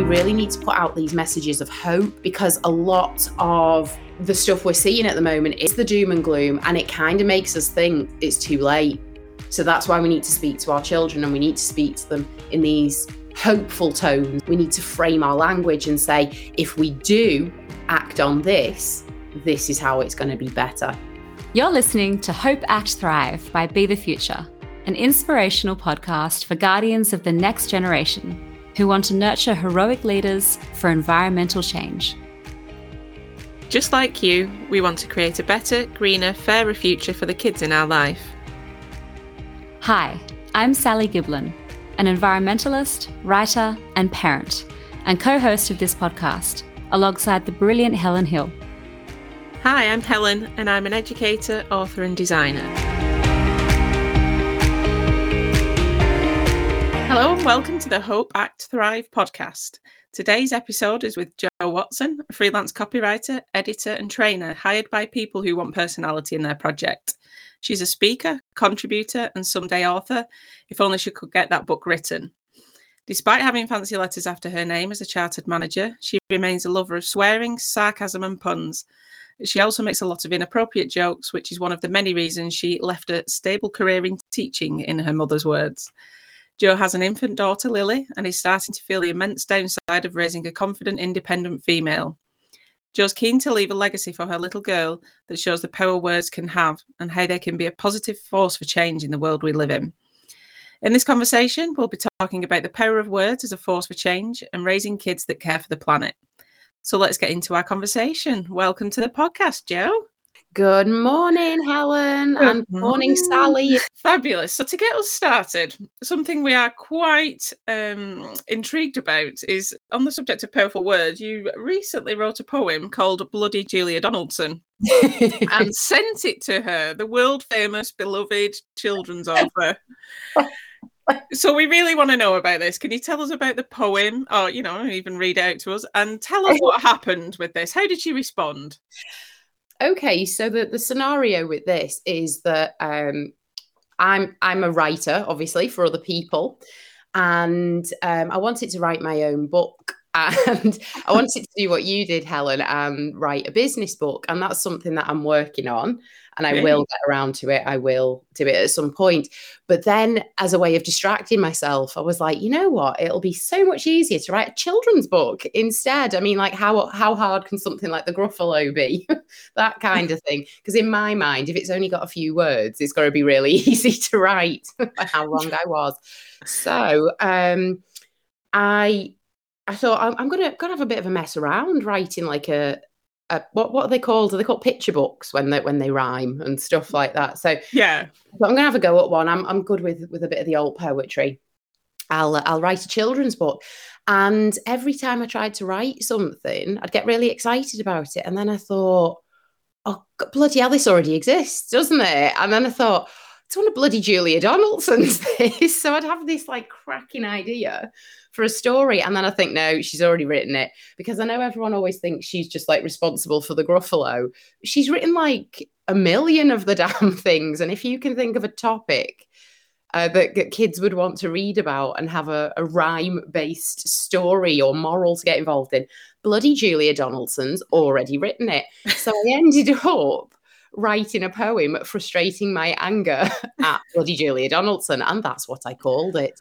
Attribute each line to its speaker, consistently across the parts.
Speaker 1: we really need to put out these messages of hope because a lot of the stuff we're seeing at the moment is the doom and gloom, and it kind of makes us think it's too late. So that's why we need to speak to our children and we need to speak to them in these hopeful tones. We need to frame our language and say, if we do act on this, this is how it's going to be better.
Speaker 2: You're listening to Hope Act Thrive by Be the Future, an inspirational podcast for guardians of the next generation who want to nurture heroic leaders for environmental change.
Speaker 3: Just like you, we want to create a better, greener, fairer future for the kids in our life.
Speaker 2: Hi, I'm Sally Giblin, an environmentalist, writer, and parent, and co host of this podcast, alongside the brilliant Helen Hill.
Speaker 3: Hi, I'm Helen, and I'm an educator, author, and designer. Hello, and welcome to the Hope Act Thrive podcast. Today's episode is with Jo Watson, a freelance copywriter, editor, and trainer hired by people who want personality in their project. She's a speaker, contributor, and someday author, if only she could get that book written. Despite having fancy letters after her name as a chartered manager, she remains a lover of swearing, sarcasm, and puns. She also makes a lot of inappropriate jokes, which is one of the many reasons she left a stable career in teaching, in her mother's words. Jo has an infant daughter, Lily, and is starting to feel the immense downside of raising a confident, independent female. Jo's keen to leave a legacy for her little girl that shows the power words can have and how they can be a positive force for change in the world we live in. In this conversation, we'll be talking about the power of words as a force for change and raising kids that care for the planet. So let's get into our conversation. Welcome to the podcast, Jo.
Speaker 1: Good morning, Helen, Good and morning, Sally.
Speaker 3: Fabulous. So, to get us started, something we are quite um, intrigued about is on the subject of powerful words. You recently wrote a poem called Bloody Julia Donaldson and sent it to her, the world famous, beloved children's author. so we really want to know about this. Can you tell us about the poem, or you know, even read out to us, and tell us what happened with this? How did she respond?
Speaker 1: Okay, so the, the scenario with this is that um, I'm I'm a writer, obviously, for other people, and um, I wanted to write my own book. And I wanted to do what you did, Helen, and write a business book. And that's something that I'm working on and I will get around to it. I will do it at some point. But then, as a way of distracting myself, I was like, you know what? It'll be so much easier to write a children's book instead. I mean, like, how how hard can something like the Gruffalo be? that kind of thing. Because in my mind, if it's only got a few words, it's got to be really easy to write. how wrong I was. So, um, I I thought I'm, I'm, gonna gonna have a bit of a mess around writing like a uh, what what are they called? Are they called picture books when they when they rhyme and stuff like that? So
Speaker 3: yeah,
Speaker 1: so I'm gonna have a go at one. I'm I'm good with with a bit of the old poetry. I'll I'll write a children's book, and every time I tried to write something, I'd get really excited about it, and then I thought, oh bloody hell, this already exists, doesn't it? And then I thought. It's one of bloody Julia Donaldson's this. So I'd have this like cracking idea for a story. And then I think, no, she's already written it because I know everyone always thinks she's just like responsible for the Gruffalo. She's written like a million of the damn things. And if you can think of a topic uh, that, that, kids would want to read about and have a, a rhyme based story or moral to get involved in, bloody Julia Donaldson's already written it. So I ended up writing a poem frustrating my anger at bloody Julia Donaldson, and that's what I called it.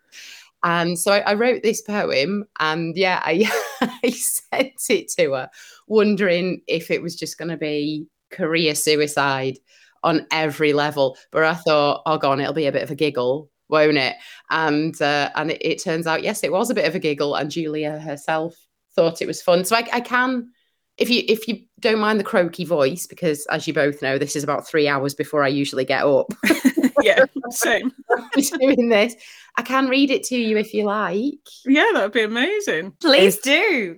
Speaker 1: And so I, I, wrote this poem, and yeah, I, I sent it to her, wondering if it was just going to be career suicide on every level. But I thought, oh, gone, it'll be a bit of a giggle, won't it? And uh, and it, it, turns out, yes, it was a bit of a giggle, and Julia herself thought it was fun. So I, I can, if you if you don't mind the croaky voice, because as you both know, this is about three hours before I usually get up.
Speaker 3: yeah, same.
Speaker 1: doing this. I can read it to you if you like.
Speaker 3: Yeah, that would be amazing.
Speaker 2: Please do.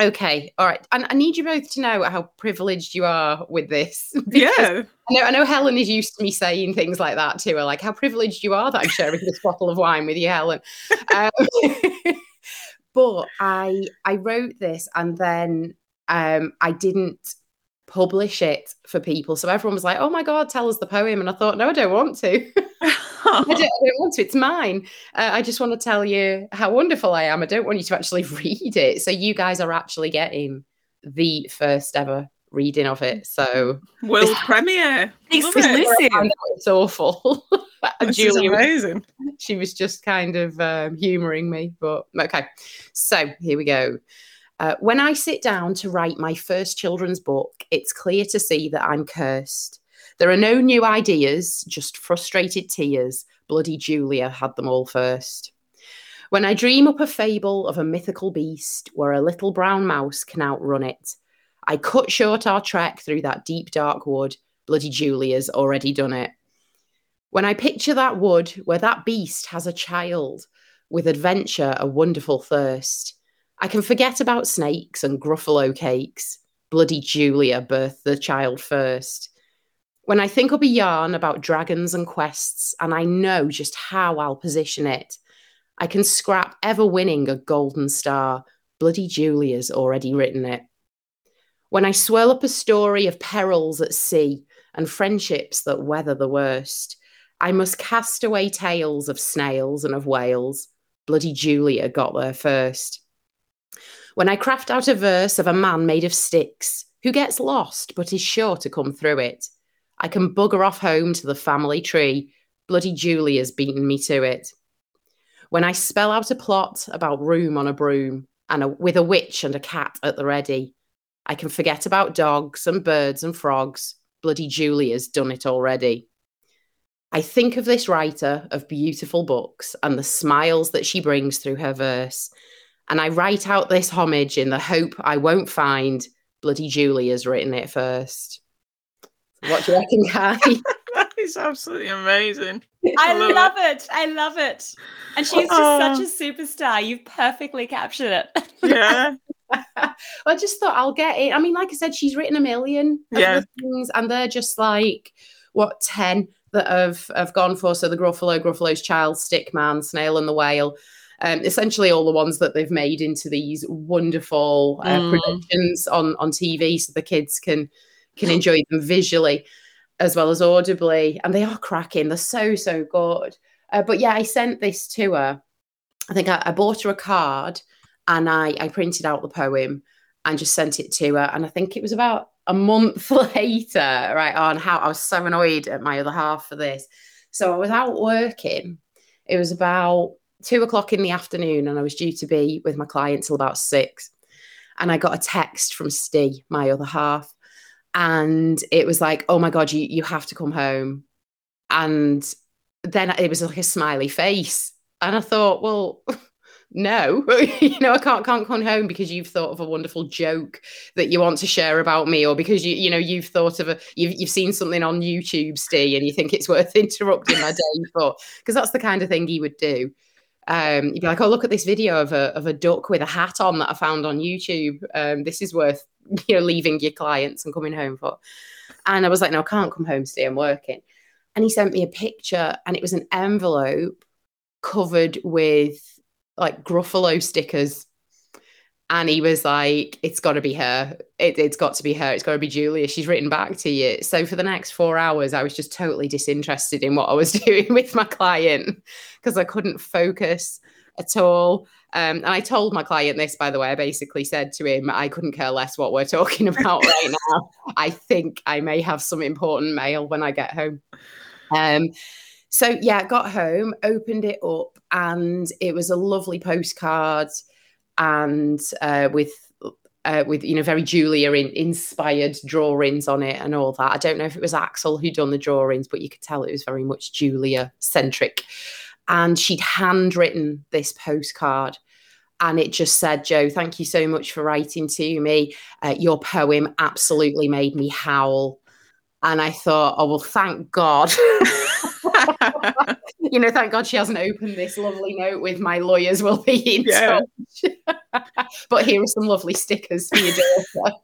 Speaker 1: Okay, all right. And I need you both to know how privileged you are with this.
Speaker 3: Yeah.
Speaker 1: I know, I know Helen is used to me saying things like that to her, like how privileged you are that I'm sharing this bottle of wine with you, Helen. Um, but I I wrote this and then um, I didn't publish it for people. So everyone was like, oh my God, tell us the poem. And I thought, no, I don't want to. I, don't, I, don't, want to. It's mine. Uh, I just want to tell you how wonderful I am. I don't want you to actually read it. So you guys are actually getting the first ever reading of it. So
Speaker 3: world premiere.
Speaker 1: Exclusive. It's awful.
Speaker 3: this Julia, amazing.
Speaker 1: She was just kind of um, humouring me, but okay. So here we go. Uh, when I sit down to write my first children's book, it's clear to see that I'm cursed. There are no new ideas, just frustrated tears. Bloody Julia had them all first. When I dream up a fable of a mythical beast where a little brown mouse can outrun it, I cut short our trek through that deep, dark wood. Bloody Julia's already done it. When I picture that wood where that beast has a child with adventure, a wonderful thirst, I can forget about snakes and gruffalo cakes. Bloody Julia birthed the child first. When I think up a yarn about dragons and quests, and I know just how I'll position it, I can scrap ever winning a golden star. Bloody Julia's already written it. When I swirl up a story of perils at sea and friendships that weather the worst, I must cast away tales of snails and of whales. Bloody Julia got there first. When I craft out a verse of a man made of sticks who gets lost but is sure to come through it, I can bugger off home to the family tree. Bloody Julia's beaten me to it. When I spell out a plot about room on a broom and a, with a witch and a cat at the ready, I can forget about dogs and birds and frogs. Bloody Julia's done it already. I think of this writer of beautiful books and the smiles that she brings through her verse and I write out this homage in the hope I won't find bloody Julia has written it first. What do you reckon, Kai?
Speaker 3: that is absolutely amazing.
Speaker 2: I, I love, love it. it. I love it. And she's just such oh. a superstar. You've perfectly captured it.
Speaker 3: Yeah.
Speaker 1: I just thought I'll get it. I mean, like I said, she's written a million
Speaker 3: yeah.
Speaker 1: things, and they're just like what ten that have have gone for. So the Gruffalo, Gruffalo's Child, Stick Man, Snail and the Whale um, essentially all the ones that they've made into these wonderful uh, mm. productions on on TV, so the kids can can enjoy them visually as well as audibly, and they are cracking. They're so so good. Uh, but yeah, I sent this to her. I think I, I bought her a card and I, I printed out the poem and just sent it to her. And I think it was about a month later, right on how I was so annoyed at my other half for this. So I was out working. It was about two o'clock in the afternoon and I was due to be with my client till about six. And I got a text from Steve, my other half, and it was like, oh my God, you, you have to come home. And then it was like a smiley face. And I thought, well, no, you know, I can't can't come home because you've thought of a wonderful joke that you want to share about me, or because you you know you've thought of a you've you've seen something on YouTube, Steve, and you think it's worth interrupting my day for because that's the kind of thing he would do um, you'd be like, "Oh, look at this video of a of a duck with a hat on that I found on YouTube. Um, this is worth you know leaving your clients and coming home for." And I was like, "No, I can't come home today. I'm working." And he sent me a picture, and it was an envelope covered with like Gruffalo stickers and he was like, "It's got to be her. It, has got to be her. It's got to be Julia. She's written back to you." So for the next four hours, I was just totally disinterested in what I was doing with my client because I couldn't focus at all. Um, and I told my client this, by the way. I basically said to him, "I couldn't care less what we're talking about right now. I think I may have some important mail when I get home." Um, so yeah, got home, opened it up, and it was a lovely postcard and uh, with uh, with you know very Julia in, inspired drawings on it and all that. I don't know if it was Axel who done the drawings, but you could tell it was very much Julia centric. And she'd handwritten this postcard, and it just said, "Jo, thank you so much for writing to me. Uh, your poem absolutely made me howl." And I thought, "Oh well, thank God." you know, thank God she hasn't opened this lovely note with my lawyers will be in yeah. touch. but here are some lovely stickers for your daughter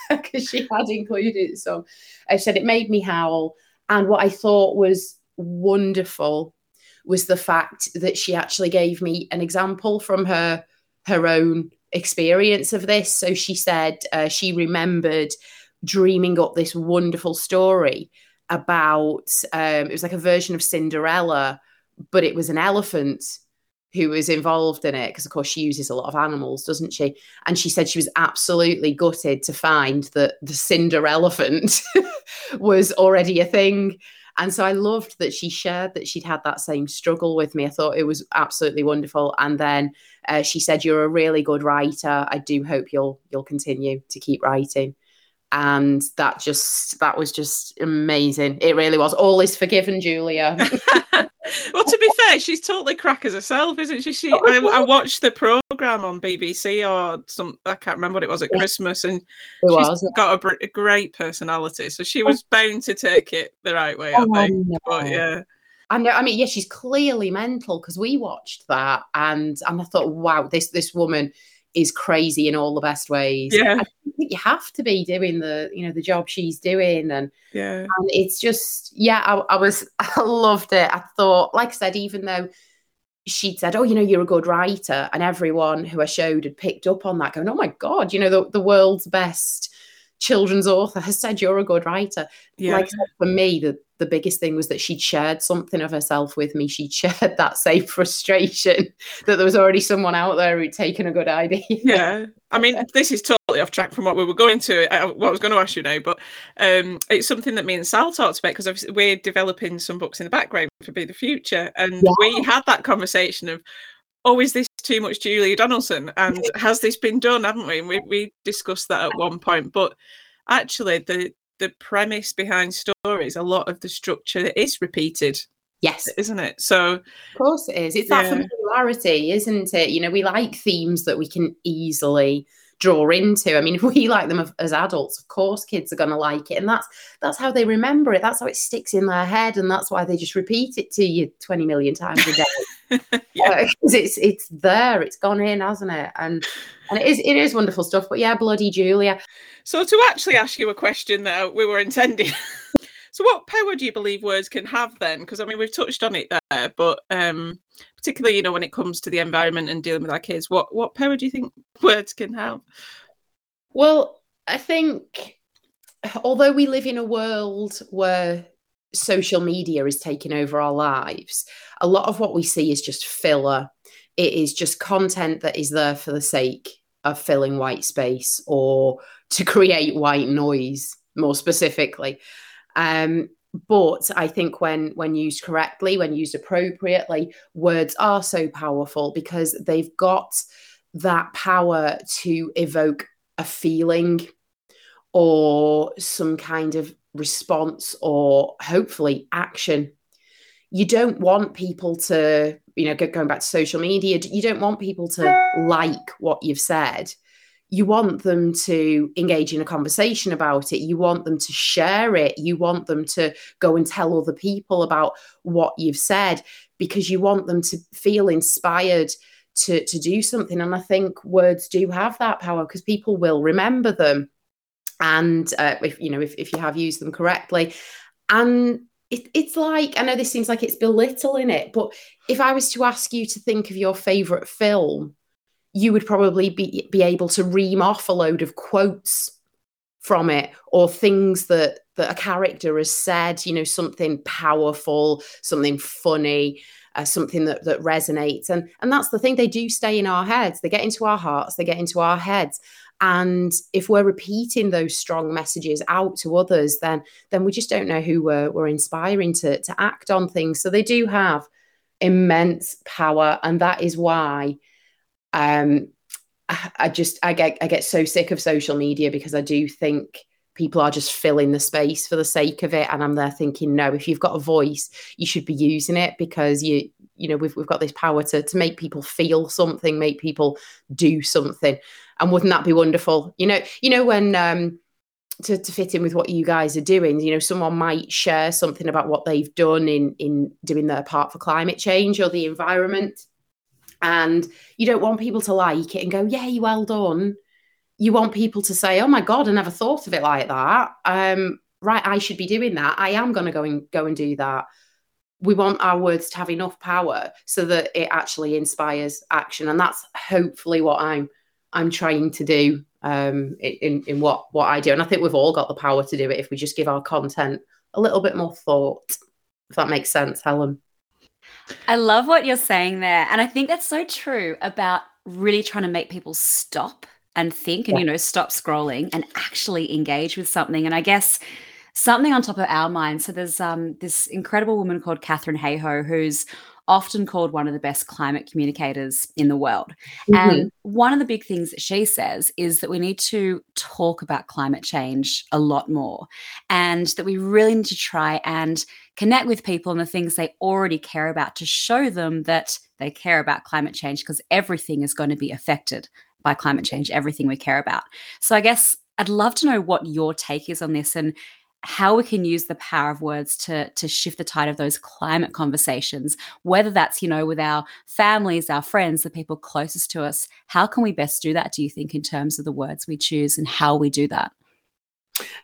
Speaker 1: because she had included some. I said it made me howl. And what I thought was wonderful was the fact that she actually gave me an example from her her own experience of this. So she said uh, she remembered dreaming up this wonderful story about um, it was like a version of Cinderella, but it was an elephant who was involved in it because of course she uses a lot of animals doesn't she? And she said she was absolutely gutted to find that the cinder elephant was already a thing. And so i loved that she shared that she'd had that same struggle with me. I thought it was absolutely wonderful. And then uh, she said you're a really good writer. I do hope you'll you'll continue to keep writing and that just that was just amazing. It really was. All is forgiven julia.
Speaker 3: Well to be fair she's totally crackers herself isn't she? She I, I, oh, watched the program on bbc or some i can't remember what it was at christmas and she's got a, a, great personality so she was oh. bound to take it the right way oh, I think. No. but yeah.
Speaker 1: I know. I mean, yeah, she's clearly mental because we watched that, and and I thought, wow, this this woman is crazy in all the best ways.
Speaker 3: Yeah. I
Speaker 1: think you have to be doing the, you know, the job she's doing. And,
Speaker 3: yeah.
Speaker 1: and it's just, yeah, I, I was, I loved it. I thought, like I said, even though she'd said, Oh, you know, you're a good writer, and everyone who I showed had picked up on that, going, Oh my God, you know, the, the world's best children's author has said you're a good writer. Yeah. Like for me, the the biggest thing was that she'd shared something of herself with me. She'd shared that same frustration that there was already someone out there who'd taken a good idea.
Speaker 3: Yeah. I mean, this is totally off track from what we were going to, uh, what I was going to ask you now, but um, it's something that me and Sal talked about because we're developing some books in the background for Be the Future. And yeah. we had that conversation of, oh, is this too much Julia Donaldson? And has this been done, haven't we? And we, we discussed that at one point. But actually, the the premise behind stories, a lot of the structure is repeated.
Speaker 1: Yes.
Speaker 3: Isn't it? So
Speaker 1: Of course it is. It's yeah. that familiarity, isn't it? You know, we like themes that we can easily draw into. I mean, if we like them as adults, of course, kids are going to like it, and that's that's how they remember it. That's how it sticks in their head, and that's why they just repeat it to you twenty million times a day. yeah, uh, it's it's there, it's gone in, hasn't it? And and it is it is wonderful stuff. But yeah, bloody Julia.
Speaker 3: So to actually ask you a question that we were intending. so what power do you believe words can have then? Because I mean we've touched on it there, but um particularly, you know, when it comes to the environment and dealing with our kids, what what power do you think words can have?
Speaker 1: Well, I think although we live in a world where social media is taking over our lives, a lot of what we see is just filler. It is just content that is there for the sake of filling white space or to create white noise, more specifically. Um, but I think when when used correctly, when used appropriately, words are so powerful because they've got that power to evoke a feeling or some kind of response or hopefully action. You don't want people to, you know, going back to social media, you don't want people to like what you've said you want them to engage in a conversation about it. You want them to share it. You want them to go and tell other people about what you've said because you want them to feel inspired to, to do something. And I think words do have that power because people will remember them. And uh, if you know, if, if you have used them correctly. And it, it's like, I know this seems like it's belittling it, but if I was to ask you to think of your favorite film, you would probably be, be able to ream off a load of quotes from it or things that that a character has said you know something powerful something funny uh, something that that resonates. And and that's the thing they do stay in our heads. They get into our hearts they get into our heads and if we're repeating those strong messages out to others then then we just don't know who we're, we're inspiring to to act on things. So they do have immense power and that is why um, I just I get I get so sick of social media because I do think people are just filling the space for the sake of it, and I'm there thinking, no, if you've got a voice, you should be using it because you you know we've we've got this power to to make people feel something, make people do something, and wouldn't that be wonderful? You know, you know when. Um, to, to fit in with what you guys are doing you know someone might share something about what they've done in in doing their part for climate change or the environment and you don't want people to like it and go, "Yay, well done." You want people to say, "Oh my god, I never thought of it like that." Um, right, I should be doing that. I am going to go and go and do that. We want our words to have enough power so that it actually inspires action, and that's hopefully what I'm I'm trying to do um, in in what what I do. And I think we've all got the power to do it if we just give our content a little bit more thought. If that makes sense, Helen.
Speaker 2: I love what you're saying there. And I think that's so true about really trying to make people stop and think and, yeah. you know, stop scrolling and actually engage with something. And I guess something on top of our minds. So there's um, this incredible woman called Katharine Hayhoe who's often called one of the best climate communicators in the world. Mm-hmm. And one of the big things that she says is that we need to talk about climate change a lot more and that we really need to try and connect with people and the things they already care about to show them that they care about climate change because everything is going to be affected by climate change, everything we care about. So I guess I'd love to know what your take is on this and how we can use the power of words to to shift the tide of those climate conversations whether that's you know with our families our friends the people closest to us how can we best do that do you think in terms of the words we choose and how we do that?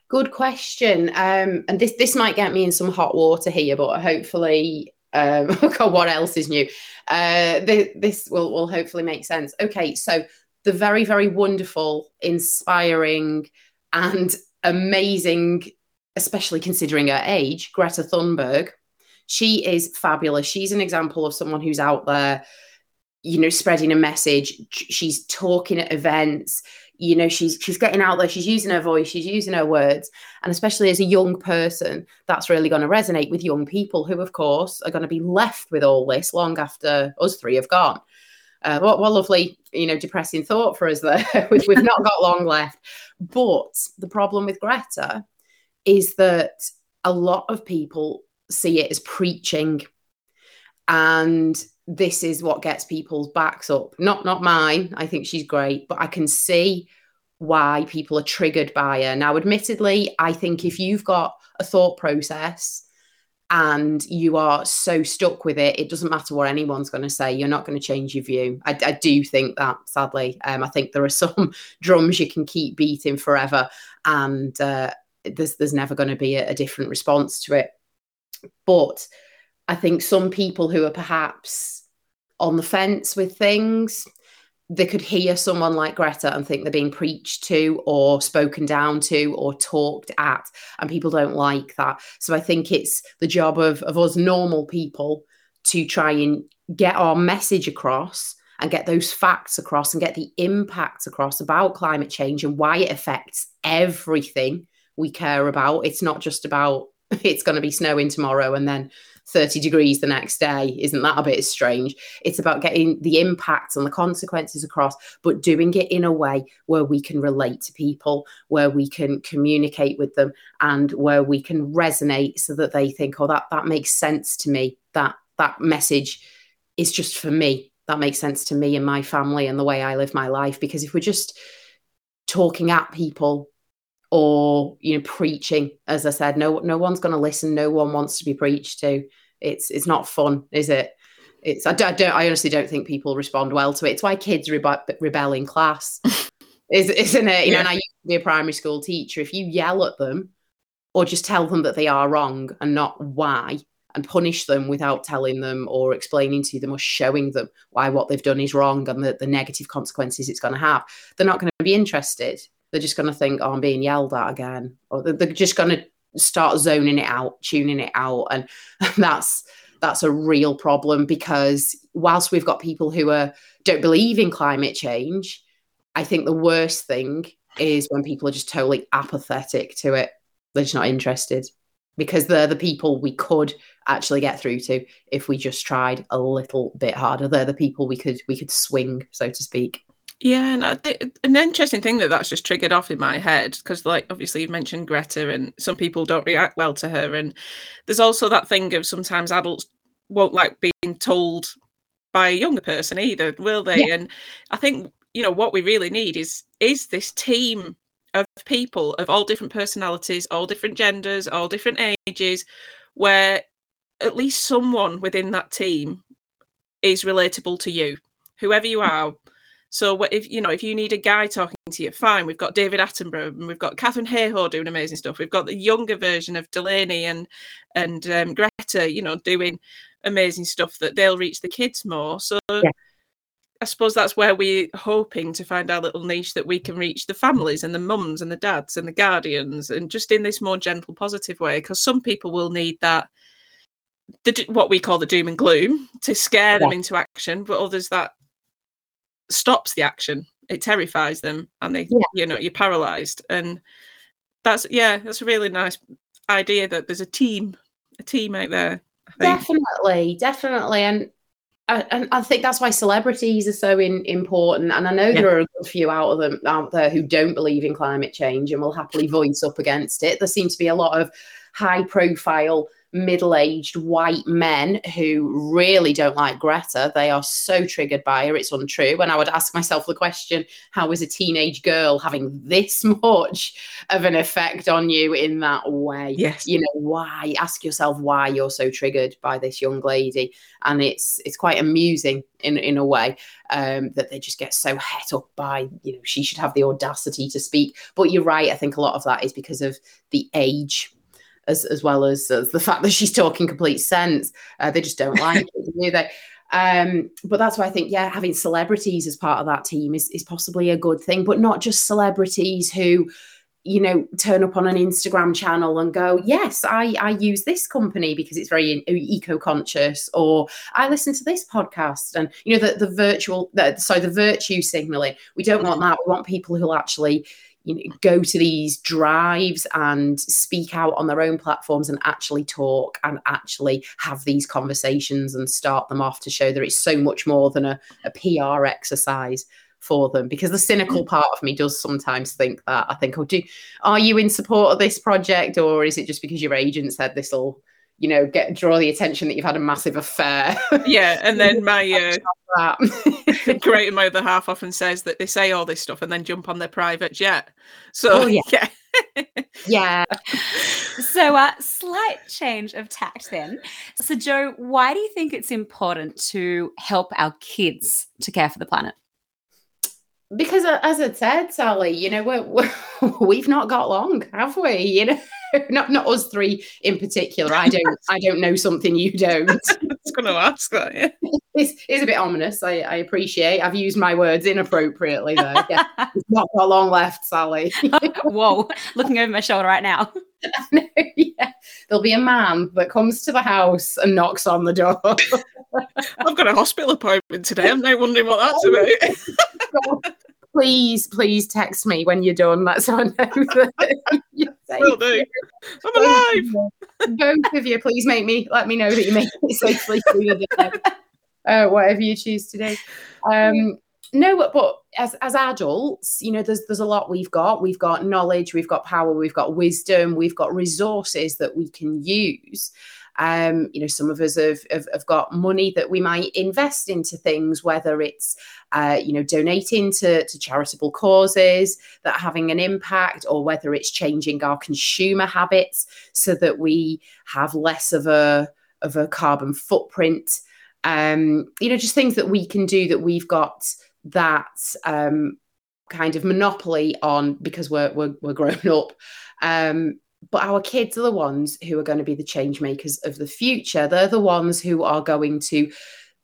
Speaker 1: Good question. Um, and this this might get me in some hot water here but hopefully um, God, what else is new? Uh, this will will hopefully make sense. Okay so the very very wonderful inspiring and amazing especially considering her age, Greta Thunberg. She is fabulous. She's an example of someone who's out there, you know, spreading a message. She's talking at events. You know, she's she's getting out there. She's using her voice. She's using her words, and especially as a young person, that's really going to resonate with young people who, of course, are going to be left with all this long after us three have gone. Uh, what, what lovely, you know, depressing thought for us there. we've, we've not got long left. But the problem with Greta is that a lot of people see it as preaching. And this is what gets people's backs up. Not not mine. I think she's great. But i can see why people are triggered by her. Now admittedly i think if you've got a thought process and you are so stuck with it it doesn't matter what anyone's going to say. You're not going to change your view. I, I do think that sadly. Um, i think there are some drums you can keep beating forever. And uh, there's there's never going to be a, a different response to it. But I think some people who are perhaps on the fence with things, they could hear someone like Greta and think they're being preached to or spoken down to or talked at. And people don't like that. So I think it's the job of, of us normal people to try and get our message across and get those facts across and get the impact across about climate change and why it affects everything we care about. It's not just about it's going to be snowing tomorrow and then 30 degrees the next day. Isn't that a bit strange? It's about getting the impacts and the consequences across, but doing it in a way where we can relate to people, where we can communicate with them, and where we can resonate so that they think, oh, that, that makes sense to me. That that message is just for me. That makes sense to me and my family and the way I live my life. Because if we're just talking at people or you know preaching as i said no no one's going to listen no one wants to be preached to. It's it's not fun is it? It's I don't, I don't, I honestly don't think people respond well to it. It's why kids rebe- rebel in class is, isn't it? You yeah. know and i used to be a primary school teacher. If you yell at them or just tell them that they are wrong and not why and punish them without telling them or explaining to them or showing them why what they've done is wrong and the, the negative consequences it's going to have they're not going to be interested they're just going to think, oh, I'm being yelled at again. Or they're just going to start zoning it out, tuning it out. And that's that's a real problem because whilst we've got people who are don't believe in climate change, I think the worst thing is when people are just totally apathetic to it. They're just not interested because they're the people we could actually get through to if we just tried a little bit harder. They're the people we could we could swing, so to speak.
Speaker 3: Yeah, and th- an interesting thing that that's just triggered off in my head because, like, obviously you've mentioned Greta, and some people don't react well to her, and there's also that thing of sometimes adults won't like being told by a younger person either, will they? Yeah. And I think you know what we really need is is this team of people of all different personalities, all different genders, all different ages, where at least someone within that team is relatable to you, whoever you mm. are so if you know if you need a guy talking to you, fine. We've got David Attenborough and we've got Katharine Hayhoe doing amazing stuff. We've got the younger version of Delaney and and um, Greta, you know, doing amazing stuff that they'll reach the kids more. So yeah. I suppose that's where we're hoping to find our little niche that we can reach the families and the mums and the dads and the guardians, and just in this more gentle, positive way. Because some people will need that, the what we call the doom and gloom, to scare yeah. them into action, but others that stops the action. It terrifies them, and they, yeah. you know, you're paralyzed. And that's yeah, that's a really nice idea that there's a team, a team out there.
Speaker 1: Definitely, definitely, and and I think that's why celebrities are so in, important. And I know yeah. there are a good few out of them out there who don't believe in climate change and will happily voice up against it. There seems to be a lot of high profile middle aged white men who really don't like Greta. They are so triggered by her, it's untrue. And I would ask myself the question how is a teenage girl having this much of an effect on you in that way?
Speaker 3: Yes.
Speaker 1: You know, why? Ask yourself why you're so triggered by this young lady. And it's it's quite amusing in, in a way um, that they just get so het up by, you know, she should have the audacity to speak. But you're right. I think a lot of that is because of the age as as well as, as the fact that she's talking complete sense. Uh, they just don't like it, do they? Um, but that's why I think, yeah, having celebrities as part of that team is is possibly a good thing, but not just celebrities who you know turn up on an instagram channel and go yes i i use this company because it's very eco-conscious or i listen to this podcast and you know the the virtual the, sorry the virtue signaling we don't want that we want people who'll actually you know, go to these drives and speak out on their own platforms and actually talk and actually have these conversations and start them off to show that it's so much more than a, a PR exercise for them. Because the cynical mm. part of me does sometimes think that. I think, oh, do are you in support of this project or is it just because your agent said this will you know, get draw the attention that you've had a massive affair.
Speaker 3: Yeah, and then my uh, great my other half often says that they say all this stuff and then jump on their private jet. So
Speaker 1: oh, yeah. yeah. yeah.
Speaker 2: So, uh, slight change of tact then. So, Jo, why do you think it's important to help our kids to care for the planet?
Speaker 1: Because, uh, as I said, Sally, you know, we're, we're, we've not got long, have we? You know, not not us three in particular. I don't I don't know something you don't. I
Speaker 3: was going to ask that. Yeah.
Speaker 1: It's, it's a bit ominous. I, I appreciate. I've used my words inappropriately though. Yeah, it's not got long left, Sally.
Speaker 2: Whoa, looking over my shoulder right now.
Speaker 1: yeah. There'll be a man that comes to the house and knocks on the door.
Speaker 3: I've got a hospital appointment today. I'm now wondering what that's oh, about
Speaker 1: please, please text me when you're done. That's how I know that
Speaker 3: Will do. I'm alive.
Speaker 1: Both of you, please make me let me know that you make it safely through the day. Uh, whatever you choose to do. Um, no, but, but as as adults, you know, there's there's a lot we've got. We've got knowledge, we've got power, we've got wisdom, we've got resources that we can use. Um, you know, some of us have, have, have, got money that we might invest into things, whether it's, uh, you know, donating to, to charitable causes that are having an impact, or whether it's changing our consumer habits so that we have less of a of a carbon footprint. Um, you know, just things that we can do that we've got that um, kind of monopoly on because we're we're, we're grown up. Um, but our kids are the ones who are going to be the change makers of the future. They're the ones who are going to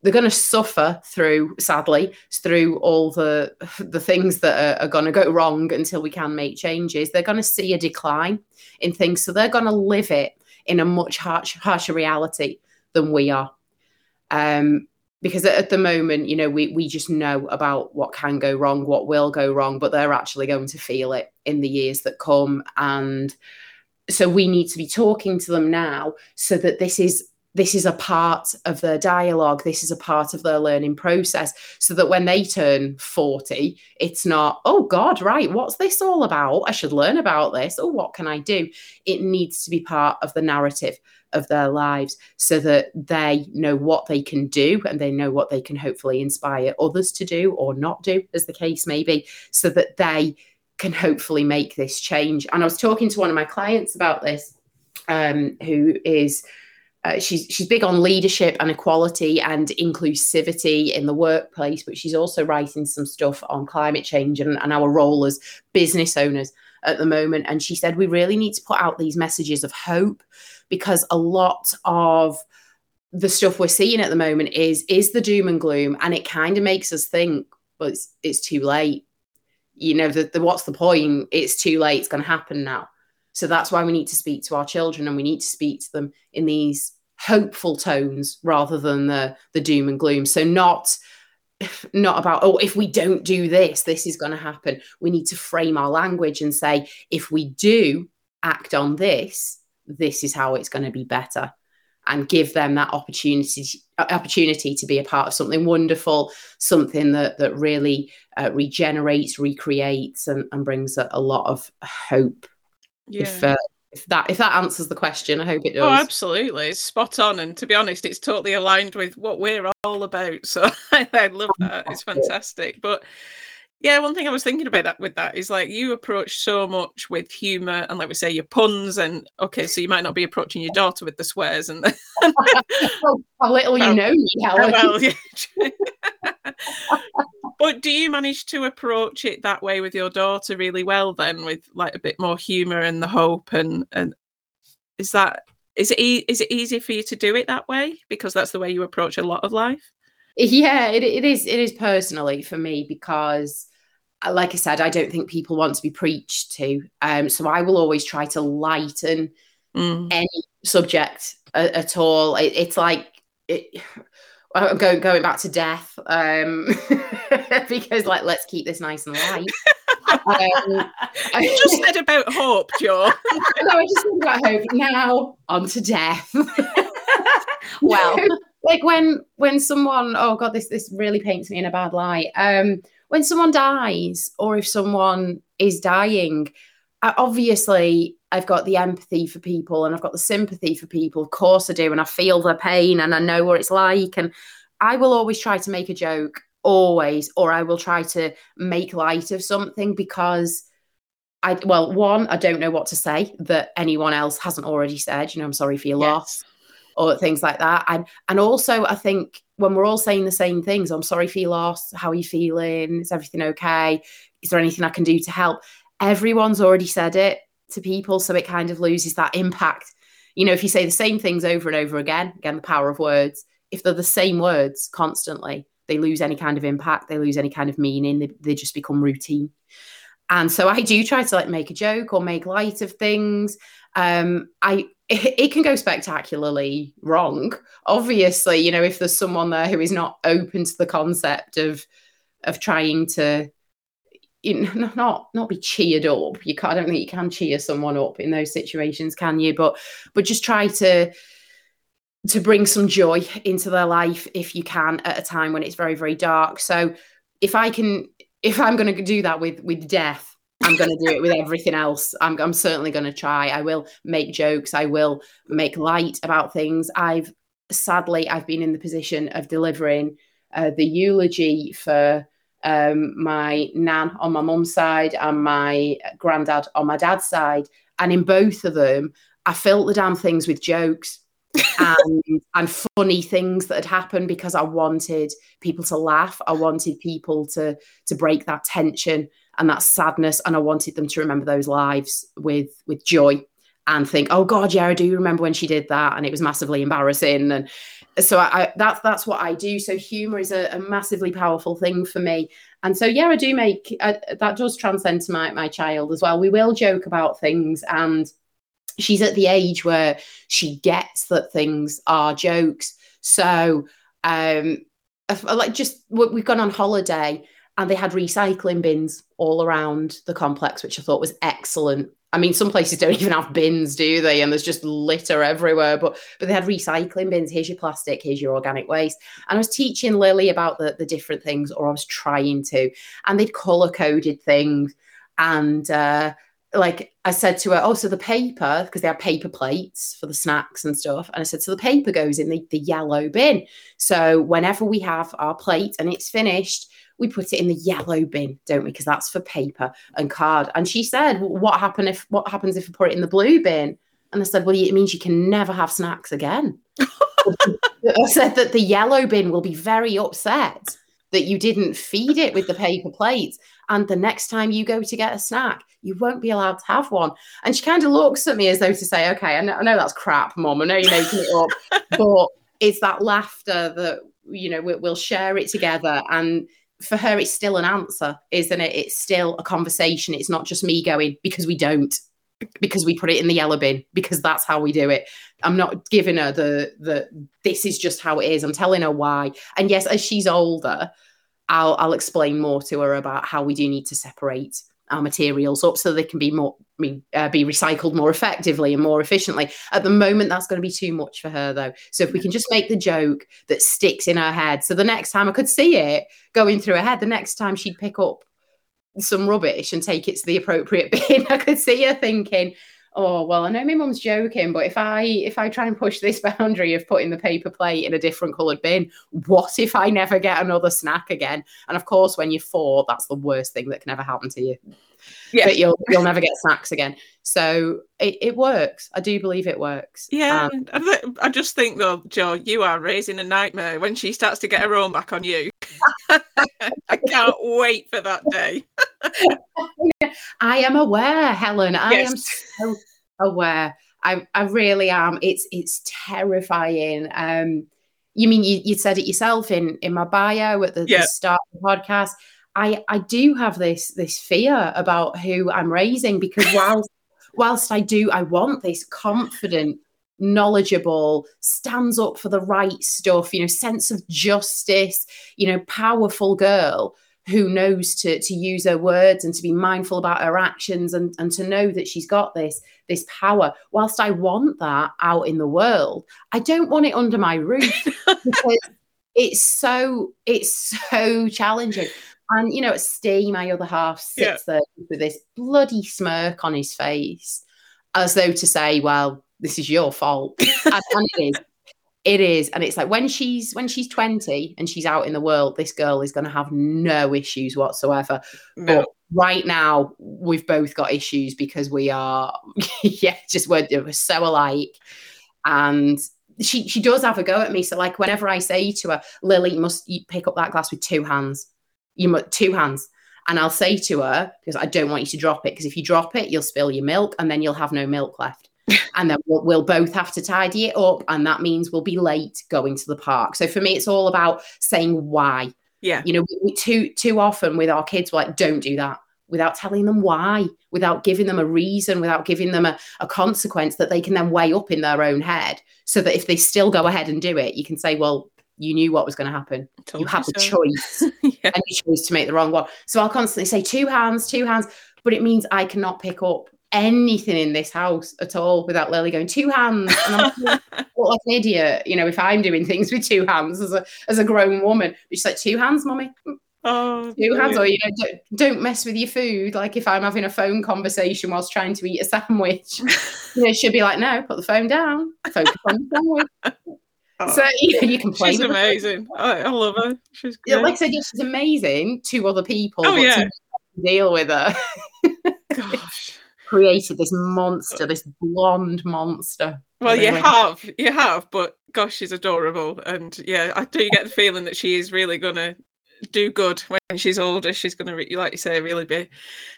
Speaker 1: they're going to suffer through sadly through all the the things that are, are going to go wrong until we can make changes. They're going to see a decline in things so they're going to live it in a much harsh, harsher reality than we are. Um, because at the moment you know we we just know about what can go wrong what will go wrong but they're actually going to feel it in the years that come. And so we need to be talking to them now so that this is this is a part of their dialogue. This is a part of their learning process so that when they turn 40 it's not oh god right what's this all about? I should learn about this. Oh what can i do? It needs to be part of the narrative of their lives so that they know what they can do and they know what they can hopefully inspire others to do or not do as the case may be so that they can hopefully make this change. And I was talking to one of my clients about this, um, who is uh, she's she's big on leadership and equality and inclusivity in the workplace, but she's also writing some stuff on climate change and, and our role as business owners at the moment. And she said we really need to put out these messages of hope because a lot of the stuff we're seeing at the moment is is the doom and gloom, and it kind of makes us think, well, it's it's too late. You know, the, the what's the point? It's too late. It's going to happen now. So that's why we need to speak to our children, and we need to speak to them in these hopeful tones rather than the the doom and gloom. So not not about oh if we don't do this this is going to happen we need to frame our language and say if we do act on this this is how it's going to be better and give them that opportunity opportunity to be a part of something wonderful something that that really uh, regenerates recreates and, and brings a, a, lot of hope. Yeah. if uh, if that if that answers the question i hope it oh,
Speaker 3: does. oh absolutely. It's spot on and to be honest it's totally aligned with what we're all about so i love that. It's fantastic. But yeah, one thing I was thinking about that with that is like you approach so much with humour and like we say your puns and okay, so you might not be approaching your daughter with the swears and the...
Speaker 1: how little you know me, Helen. Well, yeah.
Speaker 3: but do you manage to approach it that way with your daughter really well then with like a bit more humour and the hope and and is that is it e- is it easy for you to do it that way because that's the way you approach a lot of life?
Speaker 1: Yeah, it, it is. It is personally for me because like I said, I don't think people want to be preached to. Um, so I will always try to lighten mm. any subject at, at all. It, it's like it, I'm going going back to death um, because like let's keep this nice and light.
Speaker 3: um, you just said about hope, Jo.
Speaker 1: no, I just said about hope. Now on to death. well, like when when someone, oh god, this this really paints me in a bad light. Um, when someone dies or if someone is dying, I, obviously I've got the empathy for people and I've got the sympathy for people. Of course I do. And I feel their pain and I know what it's like. And I will always try to make a joke, always, or I will try to make light of something because I, well, one, I don't know what to say that anyone else hasn't already said. You know, I'm sorry for your yes. loss or things like that. And and also I think when we're all saying the same things, I'm sorry for your loss. How are you feeling? Is everything okay? Is there anything I can do to help? Everyone's already said it to people, so it kind of loses that impact. You know, if you say the same things over and over again, again, the power of words, if they're the same words constantly, they lose any kind of impact, they lose any kind of meaning, they, they just become routine. And so I do try to like make a joke or make light of things. Um, I it, can go spectacularly wrong. Obviously, you know, if there's someone there who is not open to the concept of of trying to you know, not not be cheered up. You can't, I don't think you can cheer someone up in those situations, can you? But but just try to to bring some joy into their life if you can at a time when it's very very dark. So if I can, if I'm going to do that with with death, I'm going to do it with everything else. I'm, I'm certainly going to try. I will make jokes. I will make light about things. I've sadly, I've been in the position of delivering uh, the eulogy for um, my nan on my mum's side and my granddad on my dad's side. And in both of them, I filled the damn things with jokes. and, and funny things that had happened because I wanted people to laugh. I wanted people to to break that tension and that sadness and i wanted them to remember those lives with with joy and think oh god yeah i do remember when she did that and it was massively embarrassing. And so I, I that's that's what i do. So humor is a, a, massively powerful thing for me. And so yeah i do make that does transcend to my, my child as well. We will joke about things and she's at the age where she gets that things are jokes. So um like just we've gone on holiday and they had recycling bins all around the complex, which I thought was excellent. I mean, some places don't even have bins, do they? And there's just litter everywhere. But but they had recycling bins. Here's your plastic. Here's your organic waste. And I was teaching Lily about the the different things, or I was trying to. And they'd color coded things. And uh, like I said to her, oh, so the paper because they have paper plates for the snacks and stuff. And I said, so the paper goes in the, the yellow bin. So whenever we have our plate and it's finished, we put it in the yellow bin, don't we? Because that's for paper and card. And she said, "What happen if what happens if we put it in the blue bin?" And I said, "Well, it means you can never have snacks again." I said that the yellow bin will be very upset that you didn't feed it with the paper plates. And the next time you go to get a snack, you won't be allowed to have one. And she kind of looks at me as though to say, okay, I know, I know that's crap, mom. I know you're making it up, but it's that laughter that you know we, we'll share it together and for her it's still an answer isn't it? It's still a conversation. It's not just me going because we don't. Because we put it in the yellow bin. Because that's how we do it. I'm not giving her the the this is just how it is. I'm telling her why. And yes as she's older i'll i'll explain more to her about how we do need to separate our materials up so they can be more uh, be recycled more effectively and more efficiently. At the moment, that's going to be too much for her, though. So if we can just make the joke that sticks in her head, so the next time I could see it going through her head, the next time she'd pick up some rubbish and take it to the appropriate bin, I could see her thinking, oh well i know my mum's joking but if i if i try and push this boundary of putting the paper plate in a different coloured bin what if i never get another snack again? And of course when you're four that's the worst thing that can ever happen to you. Yeah. But you'll you'll never get snacks again. So it, it works. I do believe it works.
Speaker 3: Yeah um, I, just think though Jo you are raising a nightmare when she starts to get her own back on you i can't wait for that day
Speaker 1: I am aware, Helen. I yes. am so aware. I, I really am. It's it's terrifying. Um, you mean you, you said it yourself in in my bio at the, yeah. the start of the podcast. I I do have this this fear about who I'm raising because whilst whilst I do I want this confident, knowledgeable, stands up for the right stuff, you know, sense of justice, you know, powerful girl who knows to to use her words and to be mindful about her actions and and to know that she's got this this power whilst i want that out in the world i don't want it under my roof because it's so it's so challenging and you know steve my other half sits yeah. there with this bloody smirk on his face as though to say well this is your fault and, and it is it is, and it's like when she's when she's twenty and she's out in the world, this girl is going to have no issues whatsoever. No. But right now, we've both got issues because we are, yeah, just we're, we're so alike, and she she does have a go at me. So like whenever I say to her, Lily, you must you pick up that glass with two hands? You must two hands. And I'll say to her, because I don't want you to drop it, because if you drop it, you'll spill your milk and then you'll have no milk left and then we'll, we'll, both have to tidy it up and that means we'll be late going to the park so for me it's all about saying why
Speaker 3: yeah
Speaker 1: you know we, too too often with our kids we're like don't do that without telling them why without giving them a reason without giving them a, a consequence that they can then weigh up in their own head so that if they still go ahead and do it you can say well you knew what was going to happen. you had so. the choice, yeah. and you chose to make the wrong one. So I'll constantly say two hands, two hands, but it means I cannot pick up anything in this house at all without Lily going two hands. And I'm like, like an idiot, you know, if I'm doing things with two hands as a as a grown woman. She's like, two hands, mommy. Oh, two brilliant. hands, or you know, don't, don't, mess with your food. Like if I'm having a phone conversation whilst trying to eat a sandwich, you know, she'll be like, "No, put the phone down, focus on the sandwich." Oh, so you, know, you can play.
Speaker 3: She's amazing. I, I, love her. She's
Speaker 1: great. Yeah, like I said, she's amazing to other people.
Speaker 3: Oh yeah,
Speaker 1: deal with her. Gosh created this uh, monster, this blonde monster.
Speaker 3: Well, you have, you have, but gosh, she's adorable, and yeah, I do get the feeling that she is really gonna do good when she's older. She's going to, like you say, really be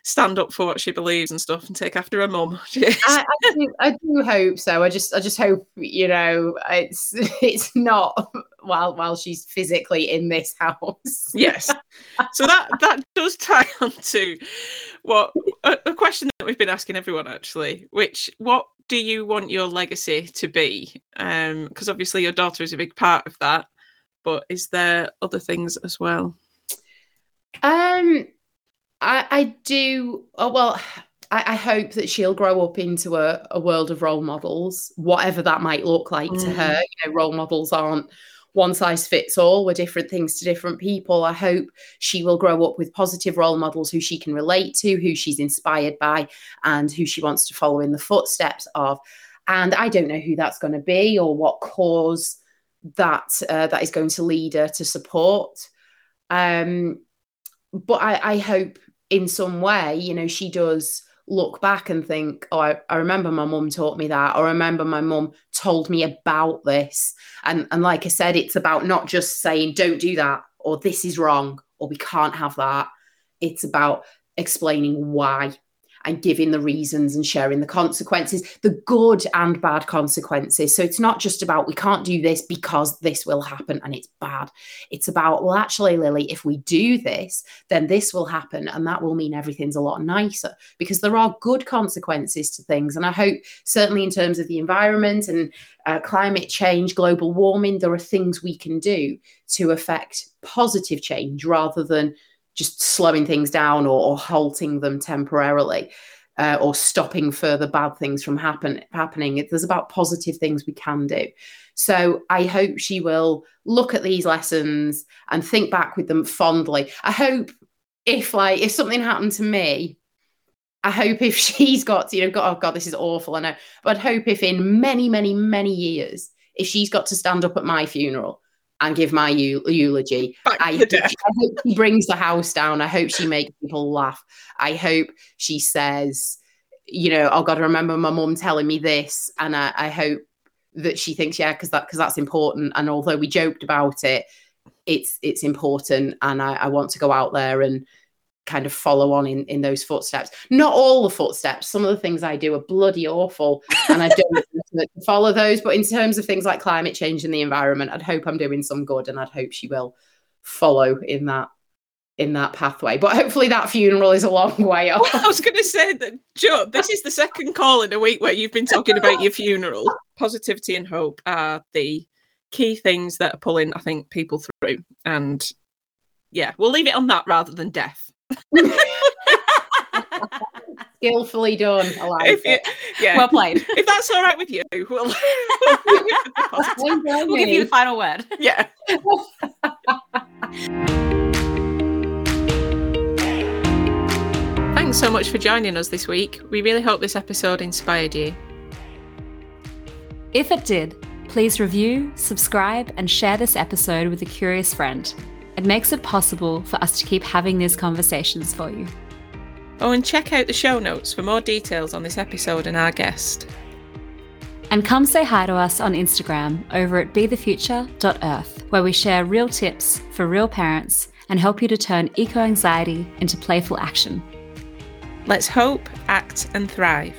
Speaker 3: stand up for what she believes and stuff, and take after her mum.
Speaker 1: I, I, do, I do hope so. I just, I just hope you know, it's it's not while while she's physically in this house.
Speaker 3: yes. So that that does tie on to what a, a question that we've been asking everyone actually, which what do you want your legacy to be? Um, because obviously your daughter is a big part of that but is there other things as well?
Speaker 1: Um, I, I do. Oh, well, I, I, hope that she'll grow up into a, a, world of role models, whatever that might look like mm. to her. You know, role models aren't one size fits all. We're different things to different people. I hope she will grow up with positive role models who she can relate to, who she's inspired by, and who she wants to follow in the footsteps of. And I don't know who that's going to be or what cause that uh, that is going to lead her to support. Um, but I, I hope in some way, you know, she does look back and think, oh, I, I remember my mum taught me that, or I remember my mum told me about this. And and like I said, it's about not just saying, don't do that, or this is wrong, or we can't have that. It's about explaining why and giving the reasons and sharing the consequences, the good and bad consequences. So it's not just about we can't do this because this will happen and it's bad. It's about, well, actually, Lily, if we do this, then this will happen and that will mean everything's a lot nicer because there are good consequences to things. And I hope, certainly in terms of the environment and uh, climate change, global warming, there are things we can do to affect positive change rather than just slowing things down or, or halting them temporarily. Uh, or stopping further bad things from happen happening. There's about positive things we can do. So I hope she will look at these lessons and think back with them fondly. I hope if like if something happened to me, I hope if she's got you know, God, oh God, this is awful. I know, but I'd hope if in many, many, many years, if she's got to stand up at my funeral and give my eulogy. I, I, hope she brings the house down. I hope she makes people laugh. I hope she says, you know, oh God, I remember my mum telling me this, and I, I hope that she thinks, yeah, because that because that's important. And although we joked about it, it's it's important, and I, I want to go out there and kind of follow on in, in those footsteps. Not all the footsteps. Some of the things I do are bloody awful, and I don't follow those. But in terms of things like climate change and the environment, I'd hope I'm doing some good, and I'd hope she will follow in that in that pathway. But hopefully that funeral is a long way off.
Speaker 3: Well, I was going to say that, Jo, this is the second call in a week where you've been talking about your funeral. Positivity and hope are the key things that are pulling, I think, people through. And yeah, we'll leave it on that rather than death.
Speaker 1: Skillfully done. I like you, it.
Speaker 2: Yeah. Well played.
Speaker 3: If that's all right with you, we'll,
Speaker 2: we'll, we'll give you the final word.
Speaker 3: Yeah. Thanks so much for joining us this week. We really hope this episode inspired you.
Speaker 2: If it did, please review, subscribe, and share this episode with a curious friend. It makes it possible for us to keep having these conversations for you.
Speaker 3: Oh, and check out the show notes for more details on this episode and our guest.
Speaker 2: And come say hi to us on Instagram over at bethefuture.earth, where we share real tips for real parents and help you to turn eco anxiety into playful action.
Speaker 3: Let's hope, act, and thrive.